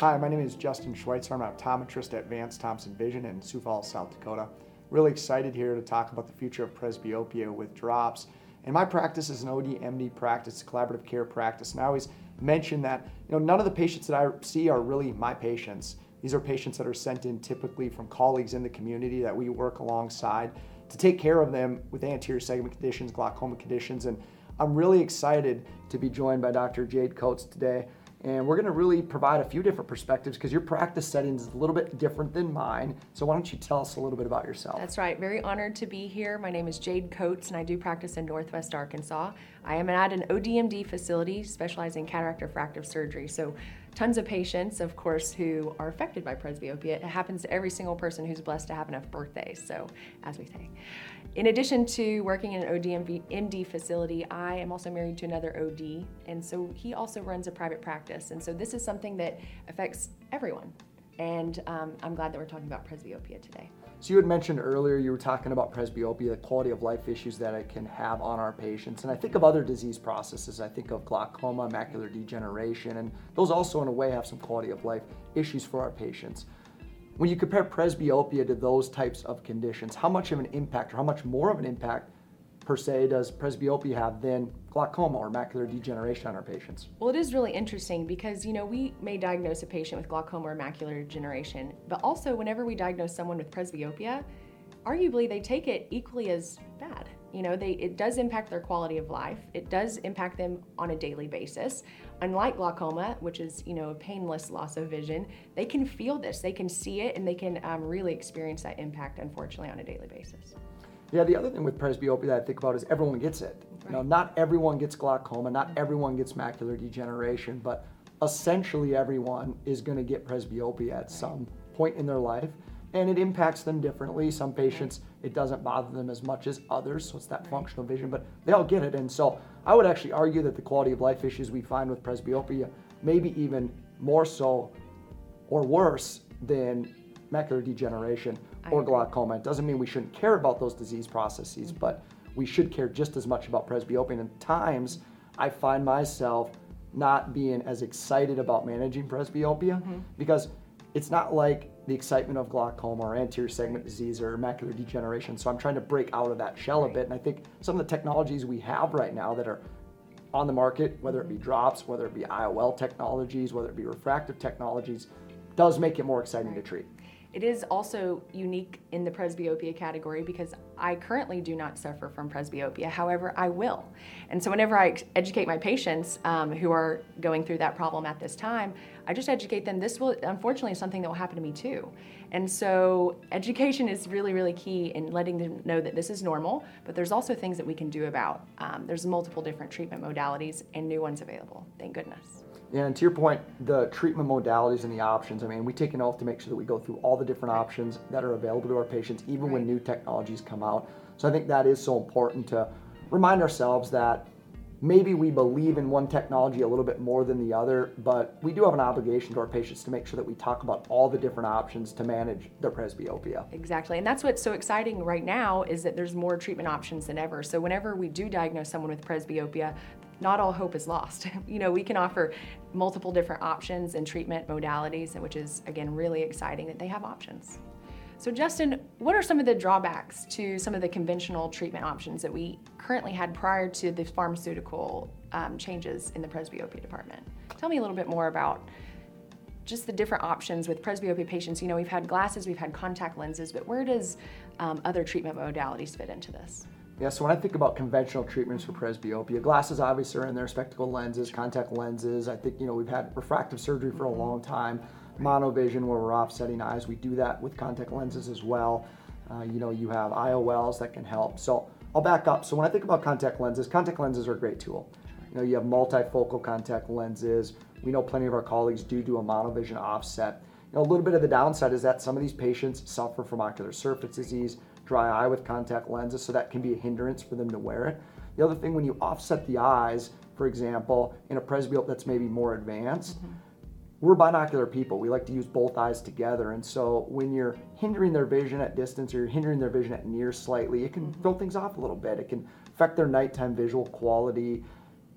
Hi, my name is Justin Schweitzer. I'm an optometrist at Vance Thompson Vision in Sioux Falls, South Dakota. Really excited here to talk about the future of presbyopia with drops. And my practice is an OD-MD practice, collaborative care practice. And I always mention that you know none of the patients that I see are really my patients. These are patients that are sent in typically from colleagues in the community that we work alongside to take care of them with anterior segment conditions, glaucoma conditions. And I'm really excited to be joined by Dr. Jade Coats today and we're to really provide a few different perspectives because your practice setting is a little bit different than mine. So why don't you tell us a little bit about yourself? That's right. Very honored to be here. My name is Jade Coats, and I do practice in Northwest Arkansas. I am at an ODMD facility specializing in cataract refractive surgery. So tons of patients, of course, who are affected by presbyopia. It happens to every single person who's blessed to have enough birthdays, so as we say. In addition to working in an ODMD facility, I am also married to another OD, and so he also runs a private practice. And so this is something that affects everyone. And um, I'm glad that we're talking about presbyopia today. So you had mentioned earlier you were talking about presbyopia, the quality of life issues that it can have on our patients. And I think of other disease processes. I think of glaucoma, macular degeneration, and those also in a way have some quality of life issues for our patients. When you compare presbyopia to those types of conditions, how much of an impact or how much more of an impact per se does presbyopia have than glaucoma or macular degeneration on our patients? Well, it is really interesting because, you know, we may diagnose a patient with glaucoma or macular degeneration, but also whenever we diagnose someone with presbyopia, arguably they take it equally as bad. You know, they it does impact their quality of life. It does impact them on a daily basis. Unlike glaucoma, which is you know a painless loss of vision, they can feel this, they can see it, and they can um, really experience that impact, unfortunately, on a daily basis. Yeah, the other thing with presbyopia that I think about is everyone gets it. Right. You know, not everyone gets glaucoma, not everyone gets macular degeneration, but essentially everyone is going to get presbyopia at some point in their life and it impacts them differently. Some patients, it doesn't bother them as much as others, so it's that functional vision, but they all get it. And so I would actually argue that the quality of life issues we find with presbyopia, maybe even more so or worse than macular degeneration or glaucoma. It doesn't mean we shouldn't care about those disease processes, mm-hmm. but we should care just as much about presbyopia. And at times, I find myself not being as excited about managing presbyopia mm-hmm. because it's not like the excitement of glaucoma or anterior segment disease or macular degeneration. So I'm trying to break out of that shell a bit. And I think some of the technologies we have right now that are on the market, whether it be drops, whether it be IOL technologies, whether it be refractive technologies, does make it more exciting to treat. It is also unique in the presbyopia category because I currently do not suffer from presbyopia. However, I will. And so, whenever I educate my patients um, who are going through that problem at this time, I just educate them this will, unfortunately, is something that will happen to me too. And so, education is really, really key in letting them know that this is normal, but there's also things that we can do about. Um, there's multiple different treatment modalities and new ones available, thank goodness. Yeah, and to your point, the treatment modalities and the options, I mean, we take an oath to make sure that we go through all the different options that are available to our patients, even right. when new technologies come out. So I think that is so important to remind ourselves that maybe we believe in one technology a little bit more than the other, but we do have an obligation to our patients to make sure that we talk about all the different options to manage their presbyopia. Exactly. And that's what's so exciting right now is that there's more treatment options than ever. So whenever we do diagnose someone with presbyopia, not all hope is lost. you know, we can offer multiple different options and treatment modalities, which is, again, really exciting that they have options. So, Justin, what are some of the drawbacks to some of the conventional treatment options that we currently had prior to the pharmaceutical um, changes in the presbyopia department? Tell me a little bit more about just the different options with presbyopia patients. You know, we've had glasses, we've had contact lenses, but where does um, other treatment modalities fit into this? Yeah, so when I think about conventional treatments for presbyopia, glasses obviously are in there, spectacle lenses, contact lenses. I think, you know, we've had refractive surgery for a long time, monovision where we're offsetting eyes. We do that with contact lenses as well. Uh, you know, you have IOLs that can help. So I'll back up. So when I think about contact lenses, contact lenses are a great tool. You know, you have multifocal contact lenses. We know plenty of our colleagues do do a monovision offset. You know, a little bit of the downside is that some of these patients suffer from ocular surface disease dry eye with contact lenses, so that can be a hindrance for them to wear it. The other thing, when you offset the eyes, for example, in a presbyope that's maybe more advanced, mm-hmm. we're binocular people. We like to use both eyes together. And so when you're hindering their vision at distance or you're hindering their vision at near slightly, it can mm-hmm. throw things off a little bit. It can affect their nighttime visual quality.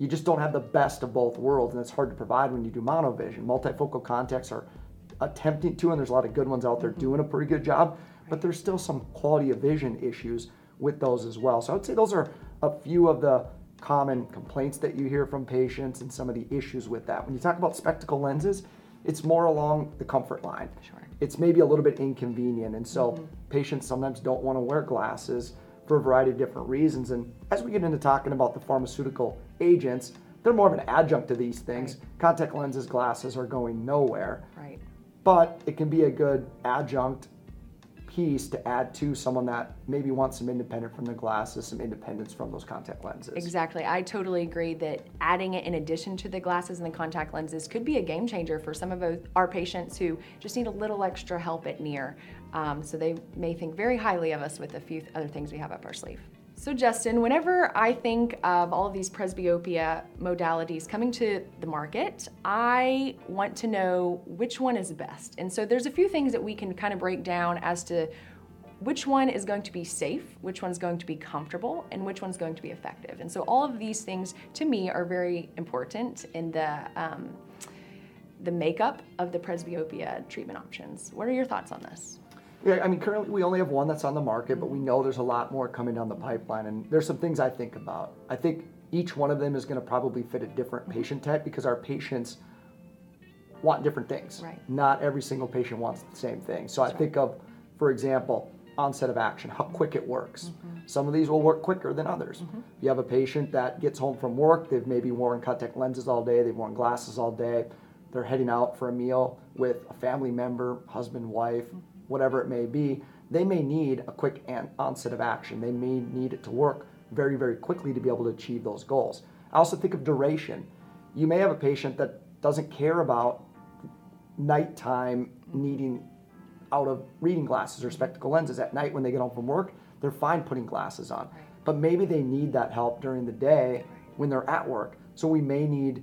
you just don't have the best of both worlds, and it's hard to provide when you do monovision. Multifocal contacts are attempting to, and there's a lot of good ones out there Mm-hmm. doing a pretty good job, but there's still some quality of vision issues with those as well. So I would say those are a few of the common complaints that you hear from patients and some of the issues with that. When you talk about spectacle lenses, it's more along the comfort line. Sure. It's maybe a little bit inconvenient, and so mm-hmm. patients sometimes don't want to wear glasses for a variety of different reasons. And as we get into talking about the pharmaceutical agents, they're more of an adjunct to these things. Right. Contact lenses, glasses are going nowhere Right. but it can be a good adjunct piece to add to someone that maybe wants some independent from the glasses, some independence from those contact lenses. Exactly. I totally agree that adding it in addition to the glasses and the contact lenses could be a game changer for some of our patients who just need a little extra help at near. Um, so they may think very highly of us with a few other things we have up our sleeve. So, Justin, whenever I think of all of these presbyopia modalities coming to the market, I want to know which one is best. And so, there's a few things that we can kind of break down as to which one is going to be safe, which one's going to be comfortable, and which one's going to be effective. And so, all of these things to me are very important in the um, the makeup of the presbyopia treatment options. What are your thoughts on this? Yeah, I mean, currently we only have one that's on the market, but we know there's a lot more coming down the pipeline. And there's some things I think about. I think each one of them is going to probably fit a different patient type because our patients want different things. Right. Not every single patient wants the same thing. So I think of, for example, onset of action, how quick it works. Mm-hmm. Some of these will work quicker than others. Mm-hmm. You have a patient that gets home from work, they've maybe worn contact lenses all day, they've worn glasses all day, they're heading out for a meal with a family member, husband, wife, mm-hmm. Whatever it may be. They may need a quick onset of action. They may need it to work very, very quickly to be able to achieve those goals. I also think of duration. You may have a patient that doesn't care about nighttime needing out of reading glasses or spectacle lenses at night when they get home from work they're fine putting glasses on but maybe they need that help during the day when they're at work so we may need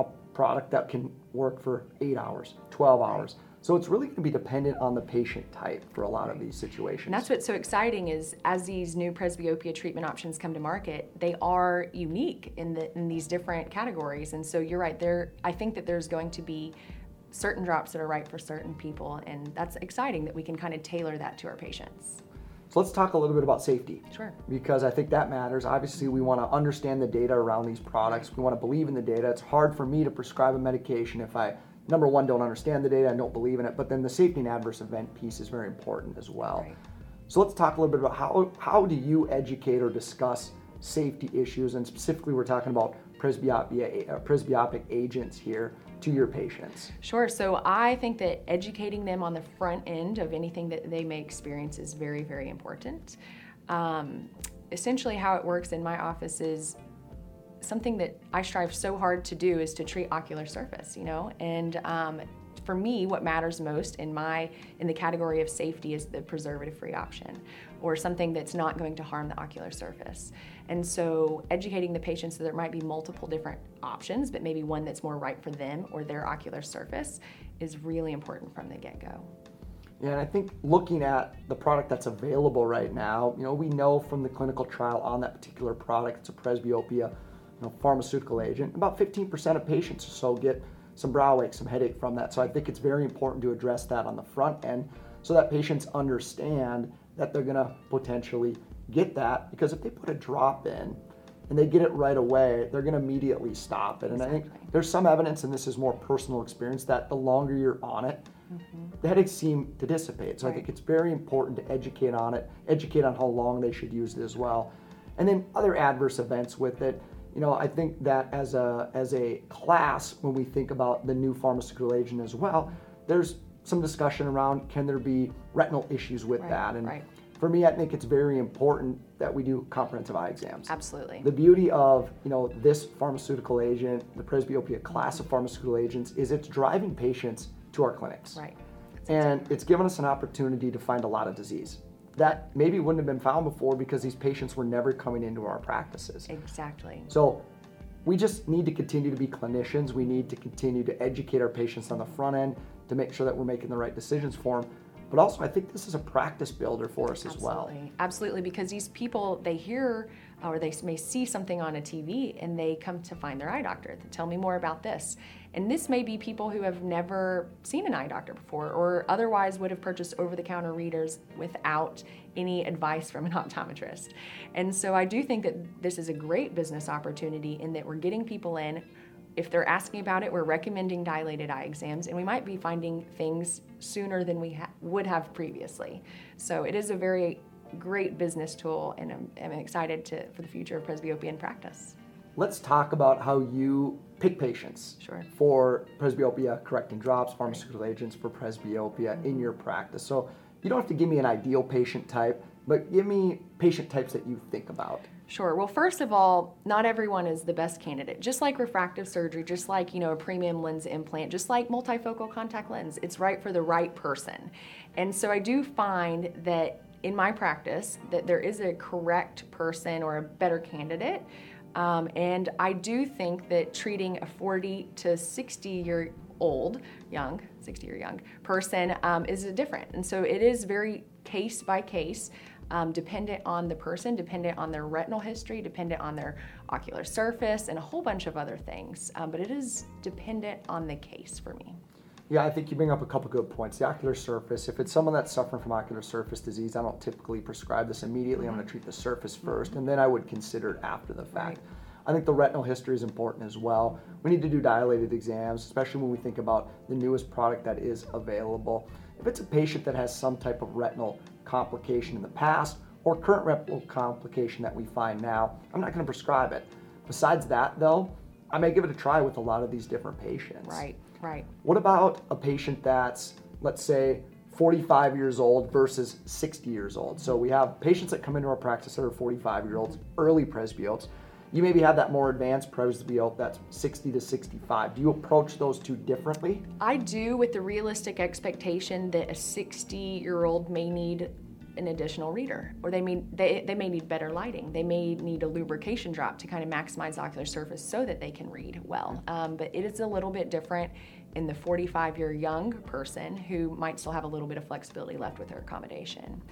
a product that can work for 8 hours 12 hours so it's really going to be dependent on the patient type for a lot of these situations And that's what's so exciting is as these new presbyopia treatment options come to market, they are unique in the in these different categories. And so you're right, there I think that there's going to be certain drops that are right for certain people and that's exciting that we can kind of tailor that to our patients. So let's talk a little bit about safety. Sure. Because I think that matters. Obviously, we want to understand the data around these products. We want to believe in the data. It's hard for me to prescribe a medication if I, number one, don't understand the data and don't believe in it. But then the safety and adverse event piece is very important as well. Right. So let's talk a little bit about how, how do you educate or discuss safety issues? And specifically, we're talking about presbyopia, uh, presbyopic agents here to your patients. Sure. So I think that educating them on the front end of anything that they may experience is very, very important. Um, essentially, how it works in my office is something that I strive so hard to do is to treat ocular surface, you know, and um, for me, what matters most in my in the category of safety is the preservative-free option, or something that's not going to harm the ocular surface. And so, educating the patients that there might be multiple different options, but maybe one that's more right for them or their ocular surface, is really important from the get-go. Yeah, and I think looking at the product that's available right now, you know, we know from the clinical trial on that particular product, it's a presbyopia, you know, pharmaceutical agent. About 15% of patients or so get some brow ache, some headache from that. So I think it's very important to address that on the front end so that patients understand that they're gonna potentially get that because if they put a drop in and they get it right away, they're gonna immediately stop it. And I think there's some evidence, and this is more personal experience, that the longer you're on it, mm-hmm. the headaches seem to dissipate. So I think it's very important to educate on it, educate on how long they should use it as well. And then other adverse events with it. You know, I think that as a as a class, when we think about the new pharmaceutical agent as well, there's some discussion around can there be retinal issues with Right, that? And right. for me, I think it's very important that we do comprehensive eye exams. Absolutely. The beauty of you know this pharmaceutical agent, the presbyopia class of pharmaceutical agents, is it's driving patients to our clinics, right. and it's given us an opportunity to find a lot of disease that maybe wouldn't have been found before because these patients were never coming into our practices. Exactly. So we just need to continue to be clinicians. We need to continue to educate our patients on the front end to make sure that we're making the right decisions for them. But also, I think this is a practice builder for us as well. Absolutely. Absolutely, because these people they hear or they may see something on a TV and they come to find their eye doctor. Tell me more about this. And this may be people who have never seen an eye doctor before or otherwise would have purchased over the counter readers without any advice from an optometrist. And so I do think that this is a great business opportunity in that we're getting people in. If they're asking about it, we're recommending dilated eye exams, and we might be finding things sooner than we ha- would have previously. So it is a very great business tool, and I'm, I'm excited to, for the future of presbyopia in practice. Let's talk about how you pick patients Sure. for presbyopia, correcting drops, pharmaceutical agents for presbyopia in your practice. So you don't have to give me an ideal patient type, but give me patient types that you think about. Sure. Well, first of all, not everyone is the best candidate. Just like refractive surgery, just like, you know, a premium lens implant, just like multifocal contact lens, it's right for the right person. And so I do find that in my practice that there is a correct person or a better candidate. Um, and I do think that treating a 40 to 60 year old, young, 60 year young person um, is different. And so it is very case by case. Um, dependent on the person, dependent on their retinal history, dependent on their ocular surface, and a whole bunch of other things. Um, but it is dependent on the case for me. Yeah, I think you bring up a couple good points. The ocular surface, if it's someone that's suffering from ocular surface disease, I don't typically prescribe this immediately. I'm going to mm-hmm. treat the surface first, and then I would consider it after the fact. Right. I think the retinal history is important as well. We need to do dilated exams, especially when we think about the newest product that is available. If it's a patient that has some type of retinal complication in the past or current retinal complication that we find now, I'm not going to prescribe it. Besides that, though, I may give it a try with a lot of these different patients. Right, right. What about a patient that's, let's say, 45 years old versus 60 years old? So we have patients that come into our practice that are 45 year olds, early presbyopes. You maybe have that more advanced presbyope that's 60 to 65. Do you approach those two differently? I do with the realistic expectation that a 60 year old may need an additional reader or they may they, they may need better lighting. They may need a lubrication drop to kind of maximize ocular surface so that they can read well. Um, but it is a little bit different in the 45 year young person who might still have a little bit of flexibility left with their accommodation.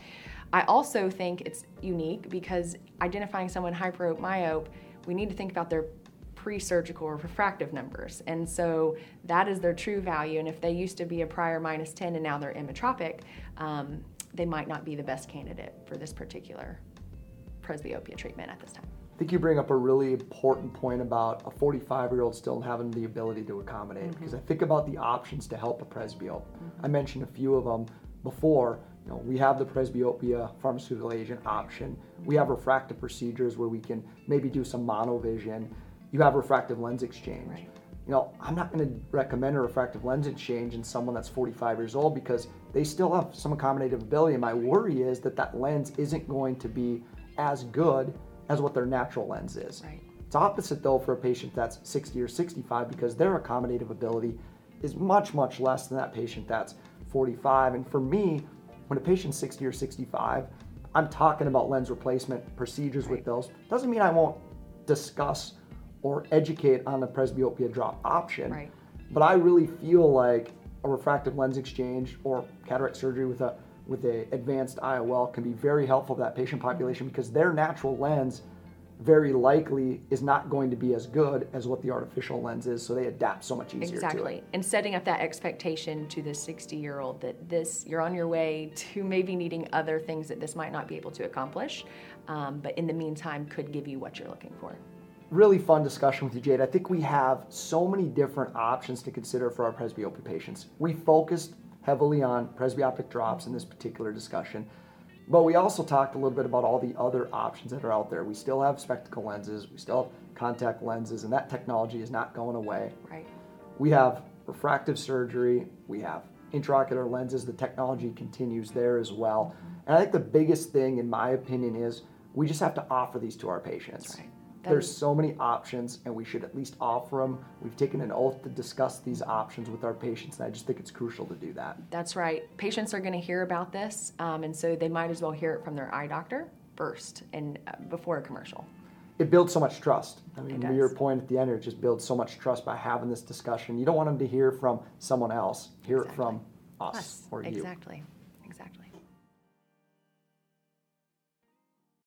I also think it's unique because identifying someone hyperope myope we need to think about their pre-surgical or refractive numbers. And so that is their true value. And if they used to be a prior minus 10 and now they're emmetropic um, they might not be the best candidate for this particular presbyopia treatment at this time. I think you bring up a really important point about a 45 year old still having the ability to accommodate mm-hmm. because I think about the options to help a presbyope. Mm-hmm. I mentioned a few of them before. You know, we have the presbyopia pharmaceutical agent option. We have refractive procedures where we can maybe do some monovision. You have refractive lens exchange. Right. You know, I'm not going to recommend a refractive lens exchange in someone that's 45 years old because they still have some accommodative ability. And my worry is that that lens isn't going to be as good as what their natural lens is. Right. It's opposite though for a patient that's 60 or 65 because their accommodative ability is much, much less than that patient that's 45. And for me, when a patient's 60 or 65, I'm talking about lens replacement procedures with those. Doesn't mean I won't discuss or educate on the presbyopia drop option. Right. But I really feel like a refractive lens exchange or cataract surgery with a with a advanced IOL can be very helpful to that patient population because their natural lens very likely is not going to be as good as what the artificial lens is, so they adapt so much easier to Exactly. And setting up that expectation to the 60 year old that this, you're on your way to maybe needing other things that this might not be able to accomplish, um, but in the meantime could give you what you're looking for. Really fun discussion with you, Jade. I think we have so many different options to consider for our presbyopia patients. We focused heavily on presbyopic drops in this particular discussion, but we also talked a little bit about all the other options that are out there. We still have spectacle lenses, we still have contact lenses, and that technology is not going away. Right. We have refractive surgery, we have intraocular lenses, the technology continues there as well. And I think the biggest thing, in my opinion, is we just have to offer these to our patients. Right. There's so many options, and we should at least offer them. We've taken an oath to discuss these options with our patients, and I just think it's crucial to do that. That's right. Patients are going to hear about this, um, and so they might as well hear it from their eye doctor first and uh, before a commercial. It builds so much trust. I mean, to your point at the end, it just builds so much trust by having this discussion. You don't want them to hear from someone else, hear it from us, or you. Exactly.